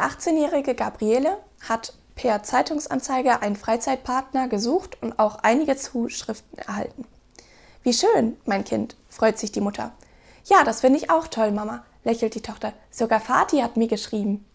Die 18-jährige Gabriele hat per Zeitungsanzeige einen Freizeitpartner gesucht und auch einige Zuschriften erhalten. Wie schön, mein Kind, freut sich die Mutter. Ja, das finde ich auch toll, Mama, lächelt die Tochter. Sogar Vati hat mir geschrieben.